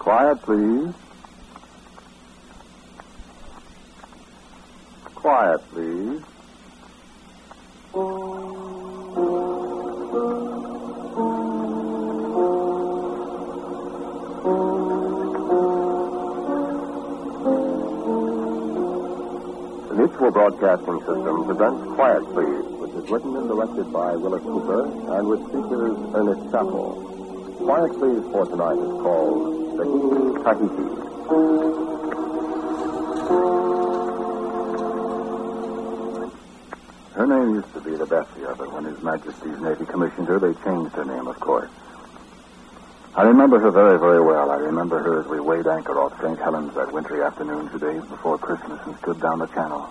Quiet, please. Quiet, please. The Mutual Broadcasting System presents Quiet Please, which is written and directed by Willis Cooper and with speakers Ernest Chappell. Quiet Please for tonight is called Tahiti. Her name used to be the Bethia, but when His Majesty's Navy commissioned her, they changed her name, of course. I remember her very, very well. I remember her as we weighed anchor off St. Helens that wintry afternoon two days before Christmas and stood down the channel.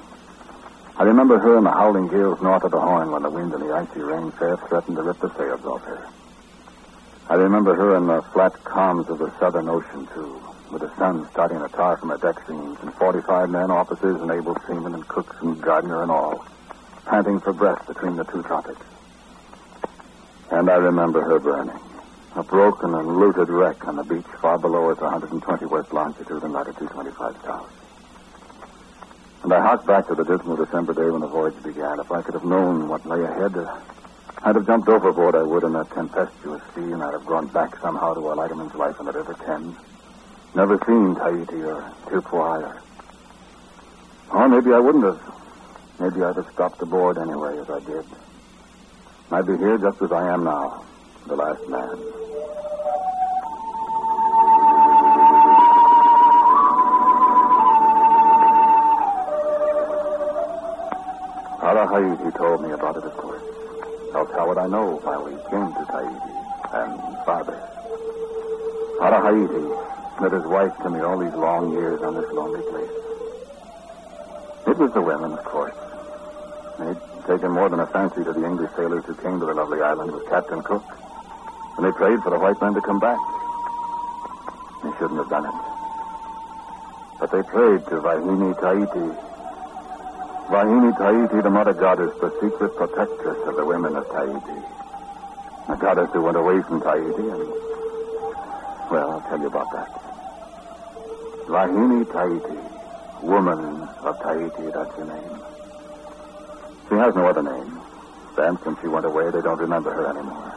I remember her in the howling gales north of the Horn when the wind and the icy rain fair threatened to rip the sails off her. I remember her in the flat calms of the Southern Ocean, too, with the sun starting to tar from her deck seams and 45 men, officers and able seamen and cooks and gardener and all, panting for breath between the two tropics. And I remember her burning, a broken and looted wreck on the beach far below us, 120 west longitude and latitude 25 south. And I hark back to the dismal December day when the voyage began. If I could have known what lay ahead, I'd have jumped overboard, I would, in that tempestuous sea, and I'd have gone back somehow to a lighterman's life in the River Thames. Never seen Tahiti or Tilpuai or... Or maybe I wouldn't have. Maybe I'd have stopped aboard anyway, as I did. I'd be here just as I am now, the last man. Arahai, told me about it, of course. Else how would I know why we came to Tahiti and father? Arahai met his wife to me all these long years on this lonely place. It was the women, of course. They'd taken more than a fancy to the English sailors who came to the lovely island with Captain Cook. And they prayed for the white men to come back. They shouldn't have done it. But they prayed to Vahini Tahiti. Vahini Tahiti, the mother goddess, the secret protectress of the women of Tahiti. A goddess who went away from Tahiti and... Well, I'll tell you about that. Vahini Tahiti, woman of Tahiti, that's her name. She has no other name. Then, since she went away, they don't remember her anymore.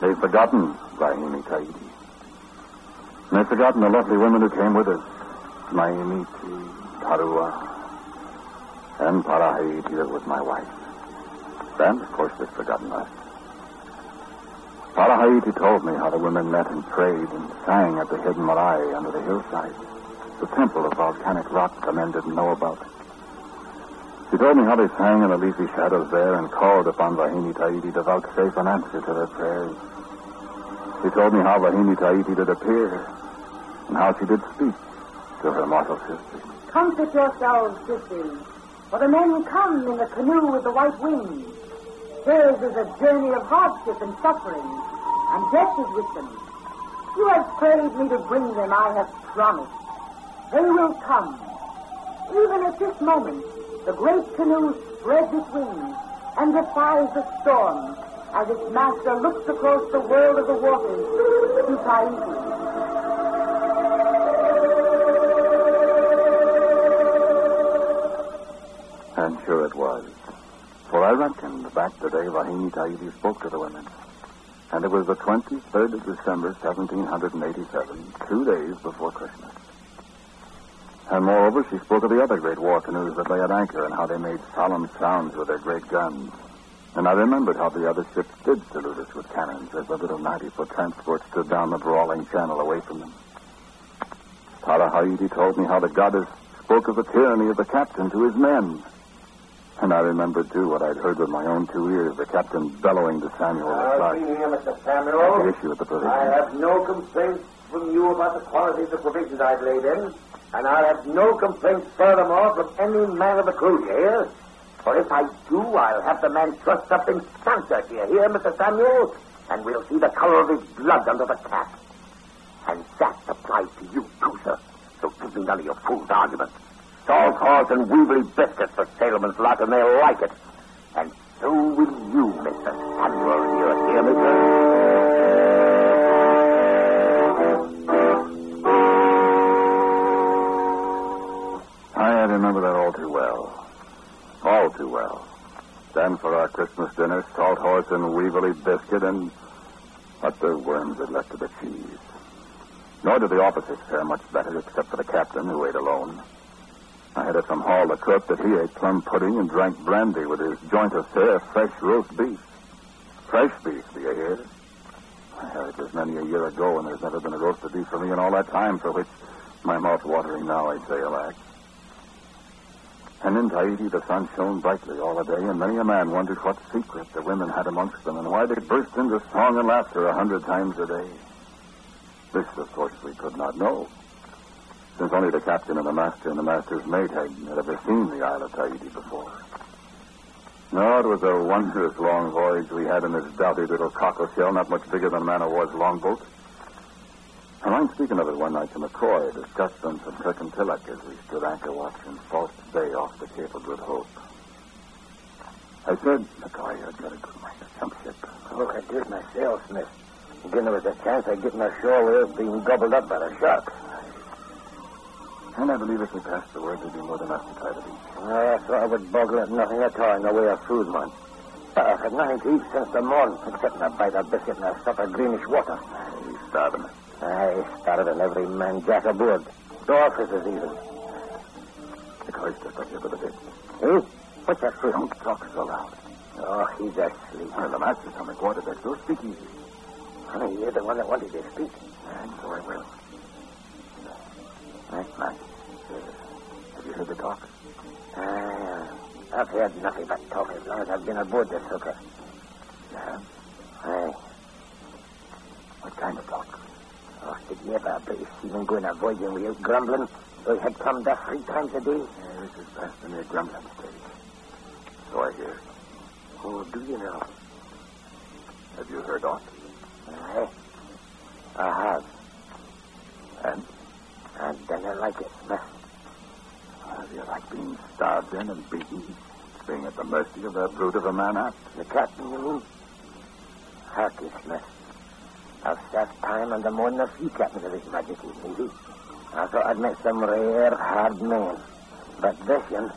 They've forgotten Vahini Tahiti. And they've forgotten the lovely women who came with us. Maimiti, Tarua, and Parahiti that was my wife. Then, of course, they've forgotten us. Parahiti told me how the women met and prayed and sang at the hidden marae under the hillside. The temple of volcanic rock the men didn't know about. She told me how they sang in the leafy shadows there and called upon Vahini Tahiti to vouchsafe an answer to their prayers. She told me how Vahini Tahiti did appear and how she did speak to her mortal sisters. Comfort yourselves, sisters, for the men come in the canoe with the white wings. Theirs is a journey of hardship and suffering, and death is with them. You have prayed me to bring them, I have promised. They will come. Even at this moment, the great canoe spreads its wings and defies the storm as its master looks across the world of the waters to Tahiti. And sure it was. For I reckoned back the day Vahini Tahiti spoke to the women. And it was the 23rd of December, 1787, two days before Christmas. And moreover, she spoke of the other great war canoes that lay at anchor and how they made solemn sounds with their great guns. And I remembered how the other ships did salute us with cannons as the little 90-foot transport stood down the brawling channel away from them. Tara told me how the goddess spoke of the tyranny of the captain to his men. And I remembered, too, what I'd heard with my own two ears, the captain bellowing to Samuel I'll see here, Mr. Samuel. the issue with the provisions. I have no complaints from you about the quality of the provisions I've laid in, and I have no complaints furthermore from any man of the crew, you hear? For if I do, I'll have the man trussed up in Santa, do you hear, Mr. Samuel? And we'll see the color of his blood under the cap. And that applies to you, too, sir. So give me none of your fool's arguments. Salt horse and weevily biscuits for sailormen's lot, and they'll like it. And so will you, Mr. Samuel. You hear me, sir? I remember that all too well. All too well. Then for our Christmas dinner, salt horse and weevily biscuit and what the worms had left of the cheese. Nor did the officers fare much better, except for the captain, who ate alone. I had it from Hall the cook that he ate plum pudding and drank brandy with his joint of fare fresh roast beef. Fresh beef, do you hear? Well, it was many a year ago, and there's never been a roast beef for me in all that time, for which my mouth watering now, I'd say, alack. And in Tahiti, the sun shone brightly all the day, and many a man wondered what secret the women had amongst them, and why they burst into song and laughter a hundred times a day. This, of course, we could not know, since only the captain and the master and the master's mate had, had ever seen the Isle of Tahiti before. No, it was a wondrous long voyage we had in this doughty little cockle shell, not much bigger than a man of war's longboat. And I'm speaking of it one night to McCoy, discussed them from Kirkintilloch as we stood anchor watch in False Bay off the Cape of Good Hope. I said, McCoy, I'd got a good mind to jump ship. Look, I did myself, Smith. Again, there was a chance of getting ashore without being gobbled up by the sharks. And I believe if we passed the word, there'd be more than enough to try to reach. I thought I would boggle at nothing at all in the way of food, man. But I've had nothing to eat since the morning, except a bite of biscuit and a sup of greenish water. He's starving. I started every man jack aboard. The officers even. McCoy stepped up here with a bit. Hey, What's that for? Don't talk so loud. Oh, he's asleep. Well, the master's on the quarterdeck, so speak easy. Honey, you're the one that wanted to speak. And so I will. Right, man. Have you heard the talk? Ah, I've heard nothing but talk as long as I've been aboard this hooker. Yeah? Aye. What kind of talk? Oh, did you ever, British seaman, go in a voyage without grumbling? He had come back three times a day? Yeah, this is past the mere grumbling stage. So I hear. Oh, do you know? Have you heard aught? Aye. I have. And? I don't like it, Smith. Have you like being starved in and beaten? Being at the mercy of that brute of a man aft? The captain, you mean? Smith. I've served time under more than a few captains of His Majesty's Navy. I thought I'd met some rare, hard men. But this one,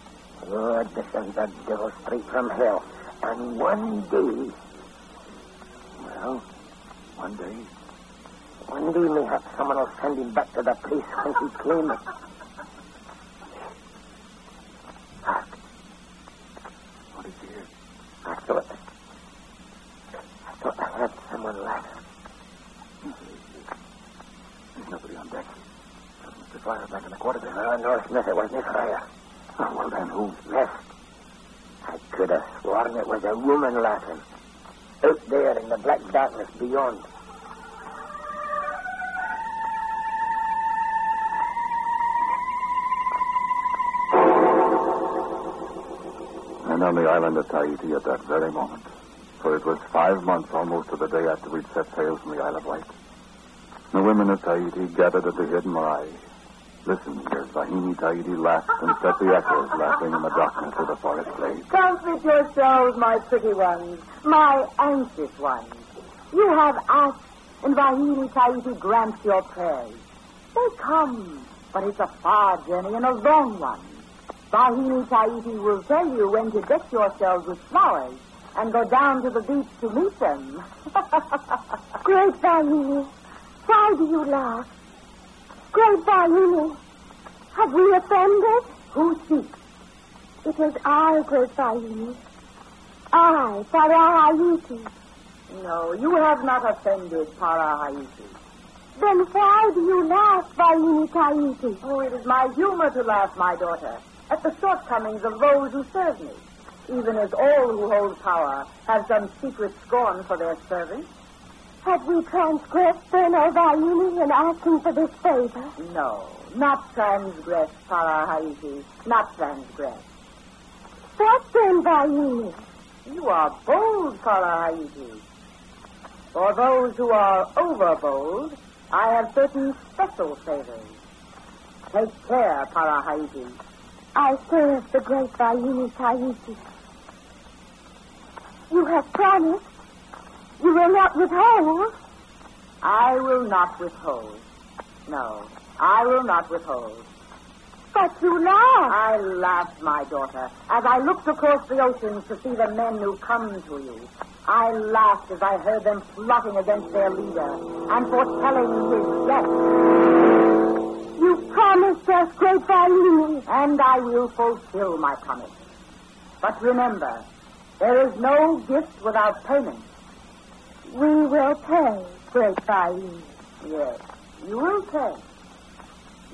oh, this one's the devil straight from hell. And one day, well, One day, one day mayhap someone will send him back to the place whence he came. Hark, what is here? I thought, I thought I heard someone laugh. There's nobody on deck. Mr. Fire back in the quarterdeck. Oh, no, Smith, it wasn't fire. Oh, well, then who? Smith, I could have sworn it was a woman laughing. Out there in the black darkness beyond. The island of Tahiti at that very moment. For it was five months almost to the day after we'd set sail from the Isle of Wight. The women of Tahiti gathered at the hidden eye. Listened as Vahini Tahiti laughed and set the echoes laughing in the darkness of the forest glade. Comfort yourselves, my pretty ones, my anxious ones. You have asked, and Vahini Tahiti grants your prayers. They come, but it's a far journey and a long one. Vahini Tahiti will tell you when to deck yourselves with flowers and go down to the beach to meet them. Great Vayuni, why do you laugh? Great Vayuni, have we offended? Who speaks? It is I, Great Vayuni. I, Parahayuti. No, you have not offended Parahayuti. Then why do you laugh, Vayuni Tayuti? Oh, it is my humor to laugh, my daughter, at the shortcomings of those who serve me, even as all who hold power have some secret scorn for their servants. Have we transgressed then, O Vayuni, in asking for this favor? No, not transgress, Parahayuti, not transgress. What then, Vayuni? You are bold, Parahayuti. For those who are overbold, I have certain special favors. Take care, Parahayuti. I serve the great Vayuni Tayuti. You have promised. You will not withhold. I will not withhold. No, I will not withhold. But you laugh. I laughed, my daughter, as I looked across the oceans to see the men who come to you. I laughed as I heard them plotting against their leader and foretelling his death. You promised us, great Vayuni. And I will fulfill my promise. But remember, there is no gift without payment. We will pay, great Vayuni. Yes, you will pay.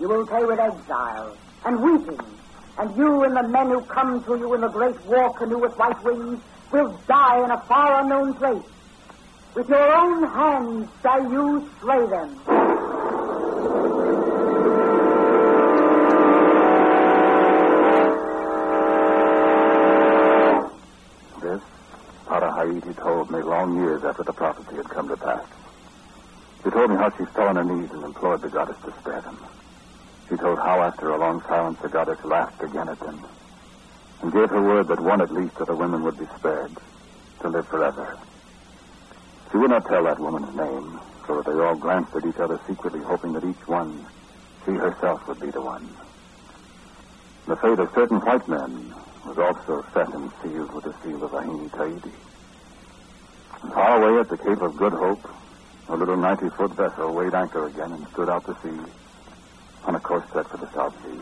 You will pay with exile and weeping. And you and the men who come to you in the great war canoe with white wings will die in a far unknown place. With your own hands shall you slay them. This, Parahayiti told me long years after the prophecy had come to pass. She told me how she fell on her knees and implored the goddess to spare them. She told how after a long silence the goddess laughed again at them and gave her word that one at least of the women would be spared to live forever. She would not tell that woman's name, so that they all glanced at each other secretly, hoping that each one, she herself, would be the one. The fate of certain white men was also set and sealed with the seal of Ahini Taiti. Far away at the Cape of Good Hope, a little 90-foot vessel weighed anchor again and stood out to sea on a course set for the South Seas.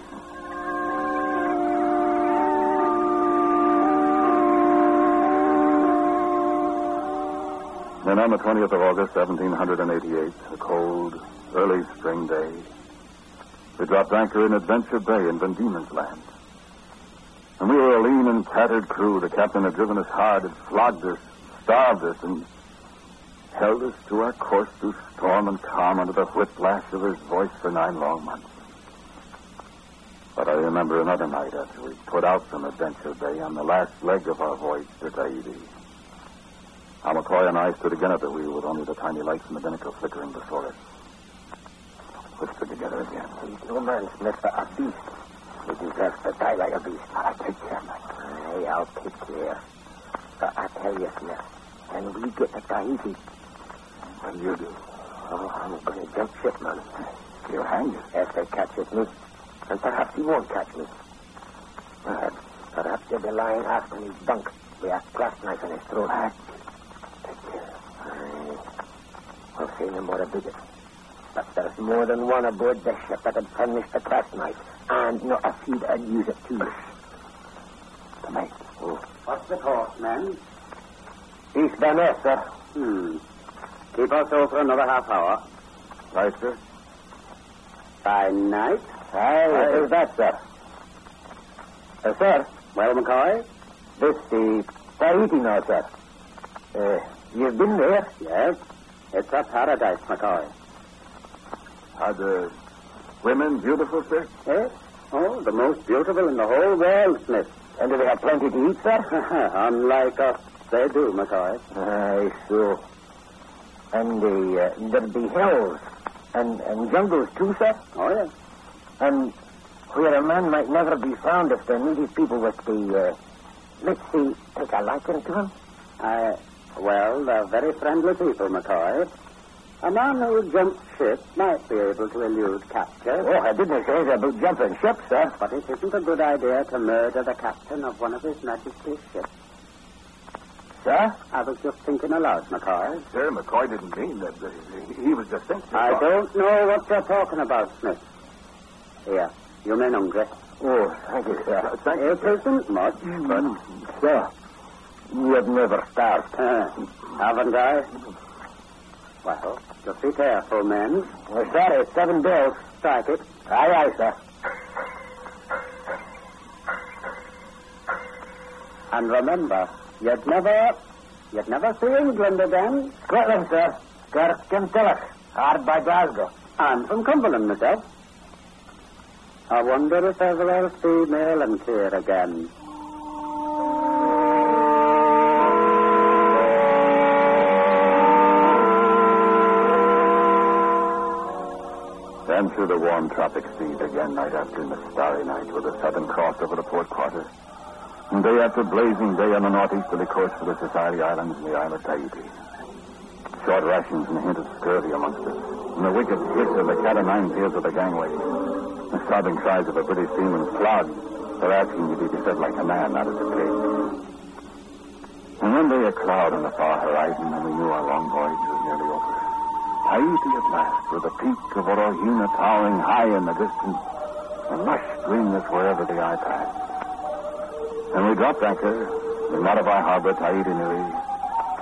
Then on the 20th of August, 1788, a cold, early spring day, we dropped anchor in Adventure Bay in Van Diemen's Land. And we were a lean and tattered crew. The captain had driven us hard, had flogged us, starved us, and held us to our course through storm and calm under the whiplash of his voice for nine long months. But I remember another night after we put out from Adventure Bay on the last leg of our voyage to Tahiti. How McCoy and I stood again at the wheel with only the tiny lights from the binnacle flickering before us. Whispered together again. He's no man, Smith, a beast. He deserves to die like a beast. I'll take care, Mike. Aye, I'll take care. But I tell you, Smith, when we get to Tahiti, What do you do? oh, I'm going to jump ship, man. He'll hang you. If they catches me. And perhaps he won't catch me. Perhaps, perhaps he'll be lying aft in his bunk with a clasp knife in his throat. Ah. Mac, Take care. I'll say no more about it. But there's more than one aboard this ship that had furnished the clasp knife, and not a few that'd use it too. the mate. Oh. What's the course, men? East Van sir. Hmm. Keep us so for another half hour. Right, sir? By night? Aye, what is that, sir? Uh, sir, Well, McCoy? this the Tahiti now, sir. Uh, you've been there? Yes. It's a paradise, McCoy. Are the women beautiful, sir? Eh? Oh, the most beautiful in the whole world, Smith. And do they have plenty to eat, sir? Unlike us, they do, McCoy. Aye, so. And the, uh, there'll be hills and, and jungles, too, sir? Oh, yes. And where a man might never be found if the native people was the, uh, let's see, take a liking to him? I, well, they're very friendly people, McCoy. A man who jumps ship might be able to elude capture. Oh, I didn't say anything about jumping ship, sir. But it isn't a good idea to murder the captain of one of His Majesty's ships. Sir? I was just thinking aloud, McCoy. Sir, McCoy didn't mean that. Uh, he was just thinking. I don't know what you're talking about, Smith. Here, you men hungry. Oh, thank you, sir. Thank you. It isn't much, but... Sir, you've never starved. Uh, haven't I? Well, just be careful, men. Well, it's seven bills. Strike it. Aye, aye, sir. And remember, you'd never, you'd never see England again. Scotland, sir. Kirkintilloch. Hard by Glasgow. I'm from Cumberland myself. I wonder if ever I'll see Maryland here again. Then through the warm tropic seas again, night after in the starry night, with the Southern Cross over the port quarter. And day after blazing day on the northeasterly course for the Society Islands and the Isle of Tahiti. Short rations and a hint of scurvy amongst us. And the wicked hits of the cat o' nine tails of the gangway. The sobbing cries of a British seaman's clog for asking to be fed like a man, not as a pig. And one day a cloud on the far horizon, and we knew our long voyage was nearly over. Tahiti at last, with the peak of Orohena towering high in the distance, and lush greenness wherever the eye passed. And we dropped anchor in Matavai Harbor, Tahiti, Nui,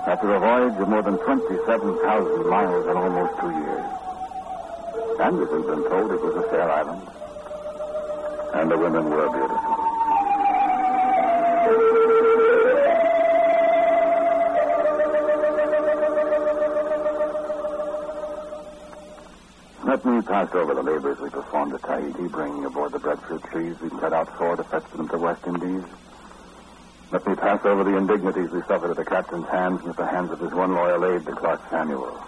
after a voyage of more than 27,000 miles in almost two years. And as we've been told, it was a fair island. And the women were beautiful. Let me pass over the labors we performed at Tahiti, bringing aboard the breadfruit trees we set out for to fetch them to the West Indies. Let me pass over the indignities we suffered at the captain's hands and at the hands of his one loyal aide, the Clark Samuel.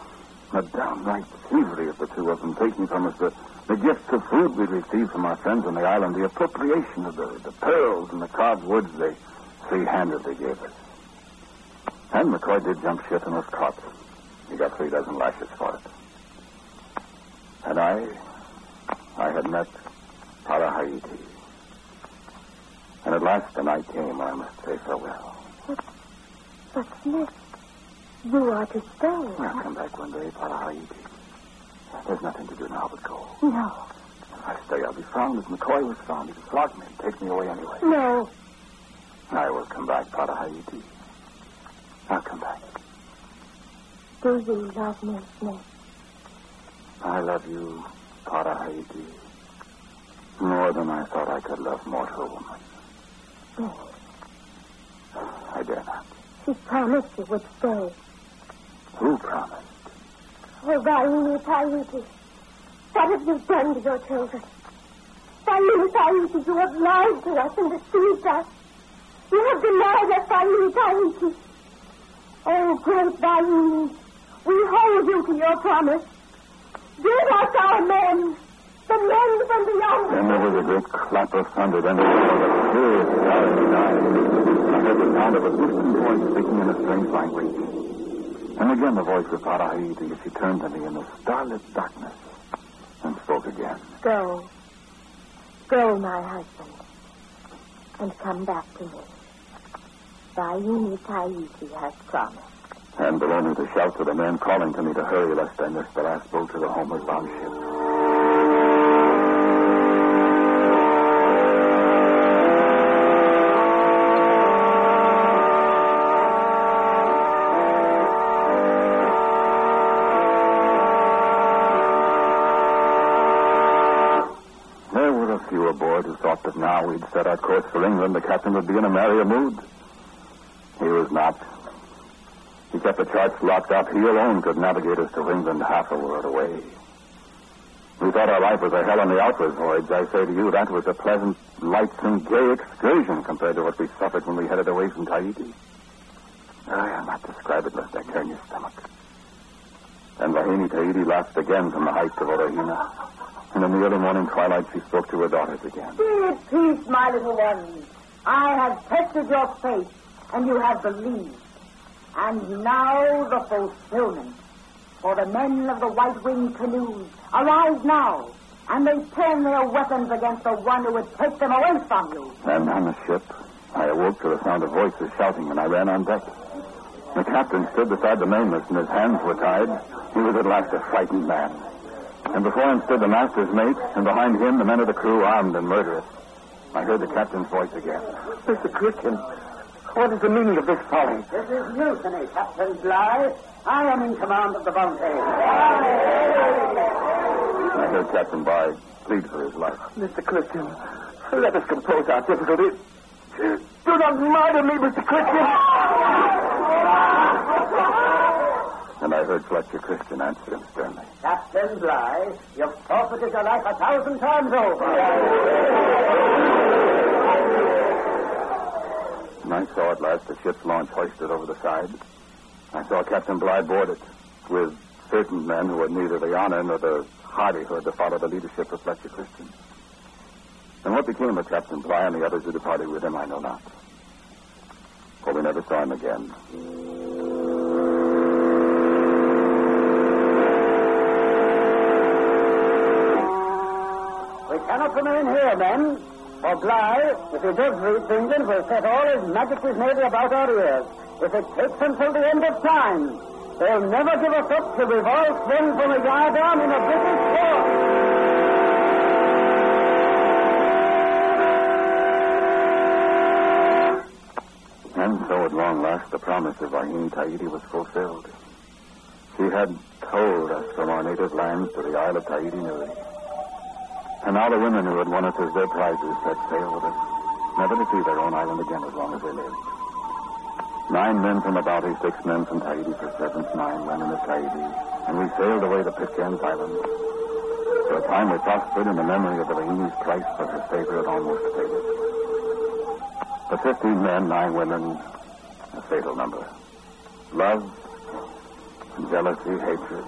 The downright thievery of the two of them, taking from us the, the gifts of food we'd received from our friends on the island, the appropriation of the, the pearls and the carved woods they free-handedly gave us. And McCoy did jump ship and was caught. He got three dozen lashes for it. And I, I had met Parahayiti. And at last the night came when I must say farewell. But, but Smith, you are to stay. I'll come back one day, Parahayiti. There's nothing to do now but go. No, If I stay, I'll be found as McCoy was found. He'd flog me and take me away anyway. no. I will come back, Parahayiti. I'll come back. Do you love me, Smith? I love you, Parahayiti, more than I thought I could love mortal woman. Smith, I dare not. she promised you would stay. Who promised? Oh, Vaini Tahiti, what have you done to your children? Vaini Tahiti, you have lied to us and deceived us. You have denied us, Vaini Tahiti. Oh, great Vaini, we hold you to your promise. Give us our men, the men from beyond. Then there was a great clap of thunder. Then a clear. I heard the sound of a distant voice speaking in a strange language. And again the voice of Parahayiti as she turned to me in the starlit darkness and spoke again. Go. Go, my husband. And come back to me. Vaini Tahiti has promised. And below me the shouts of the men calling to me to hurry lest I miss the last boat to the homeward bound ship. Aboard who thought that now we'd set our course for England, the captain would be in a merrier mood. He was not. He kept the charts locked up. He alone could navigate us to England half a world away. We thought our life was a hell on the outward voyage. I say to you, that was a pleasant, lightsome, gay excursion compared to what we suffered when we headed away from Tahiti. I'll not describe it lest I turn your stomach. And Vahini Tahiti laughed again from the heights of Orohena. And in the early morning twilight, she spoke to her daughters again. Be at peace, my little ones. I have tested your faith, and you have believed. And now the fulfillment. For the men of the white-winged canoes arise now, and they turn their weapons against the one who would take them away from you. And on the ship, I awoke to the sound of voices shouting, and I ran on deck. The captain stood beside the mainmast and his hands were tied. He was at last a frightened man. And before him stood the master's mate, and behind him the men of the crew armed and murderous. I heard the captain's voice again. Mr. Christian, what is the meaning of this folly? This is mutiny, Captain Bligh. I am in command of the bounty. I heard Captain Bligh plead for his life. Mr. Christian, let us compose our difficulties. Do not murder me, Mr. Christian. And I heard Fletcher Christian answer him sternly. Captain Bligh, you've forfeited your life a thousand times over. And I saw at last the ship's launch hoisted over the side. I saw Captain Bligh board it with certain men who had neither the honor nor the hardihood to follow the leadership of Fletcher Christian. And what became of Captain Bligh and the others who departed with him, I know not. For we never saw him again. Cannot remain here, men. For Bligh, if he does reach England, will set all his Majesty's Navy about our ears. If it takes until the end of time, they'll never give us up we've all swung from a yardarm in a British port. And so at long last the promise of Wahine Tahiti was fulfilled. She had told us from our native lands to the Isle of Tahiti Nui. And now the women who had won us as their prizes set sail with us, never to see their own island again as long as they lived. Nine men from the Bounty, six men from Tahiti for servants, nine women of Tahiti, and we sailed away to Pitcairn Island. For a time we prospered in the memory of the Wahine's price for her favor had almost faded. The fifteen men, nine women, a fatal number. Love, jealousy, hatred,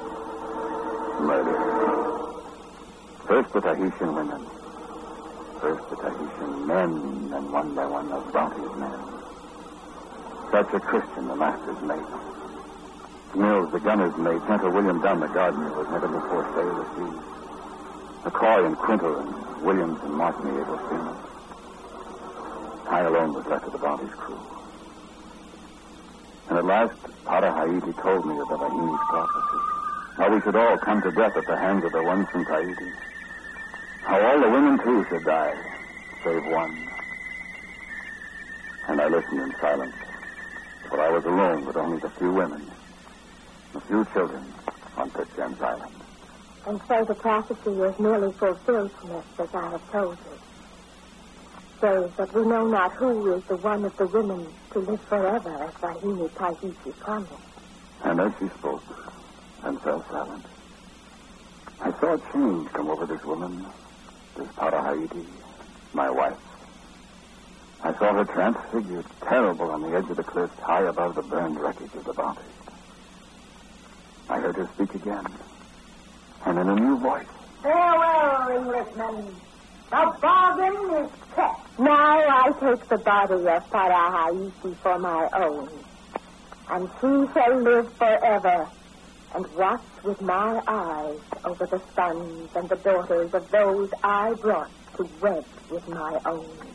murder. First the Tahitian women. First the Tahitian men, and one by one the bounty's men. Such a Christian, the master's mate. Mills, the gunner's mate. Senator William Dunn, the gardener, was never before sailed at sea. McCoy and Quintal and Williams and Martin, the able seamen. I alone was left of the bounty's crew. And at last, Para Haiti told me of the Wahine's prophecy. How we should all come to death at the hands of the ones from Tahiti. How all the women, too, should die, save one. And I listened in silence, for I was alone with only the few women, the few children on Pitcairn's Island. And so the prophecy is nearly fulfilled, Smith, as I have told you. Say that we know not who is the one of the women to live forever as Wahine Tahiti promised. And as she spoke and fell silent, I saw a change come over this woman, this Para Haiti, my wife. I saw her transfigured, terrible on the edge of the cliff, high above the burned wreckage of the bounty. I heard her speak again, and in a new voice. Farewell, Englishmen. The bargain is kept. Now I take the body of Parahaiti for my own, and she shall live forever and watch with my eyes over the sons and the daughters of those I brought to wed with my own.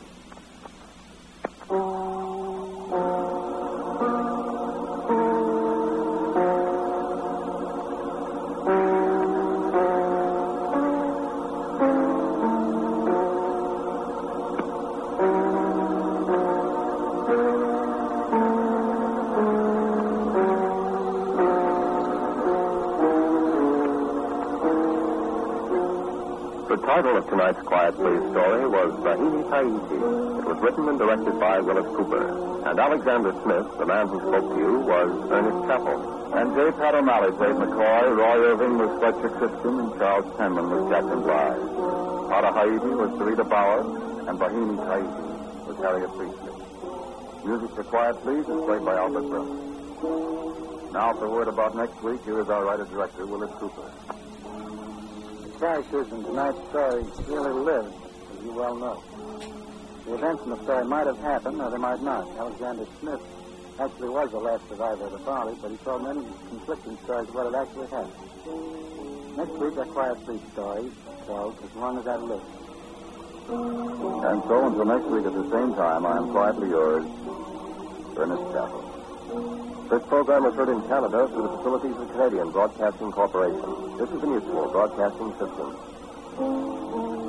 Title of tonight's Quiet Please story was Bahini Tahiti. It was written and directed by Willis Cooper. And Alexander Smith, the man who spoke to you, was Ernest Chappell. And J. Pat O'Malley played McCoy, Roy Irving was Fletcher Christian, and Charles Penman was Captain Bligh. Para Haiti was Sarita Bauer, and Bahini Tahiti was Harriet Priestley. Music for Quiet Please is played by Albert Brooks. Now for word about next week, here is our writer-director, Willis Cooper. Characters in tonight's story really lived, as you well know. The events in the story might have happened, or they might not. Alexander Smith actually was the last survivor of the bounty, but he told many conflicting stories of what had actually happened. Next week, our Quiet Please story tells As Long as I Live. And so until next week at the same time, I am quietly yours, Ernest Chappell. This program was heard in Canada through the facilities of the Canadian Broadcasting Corporation. This is the Mutual Broadcasting System.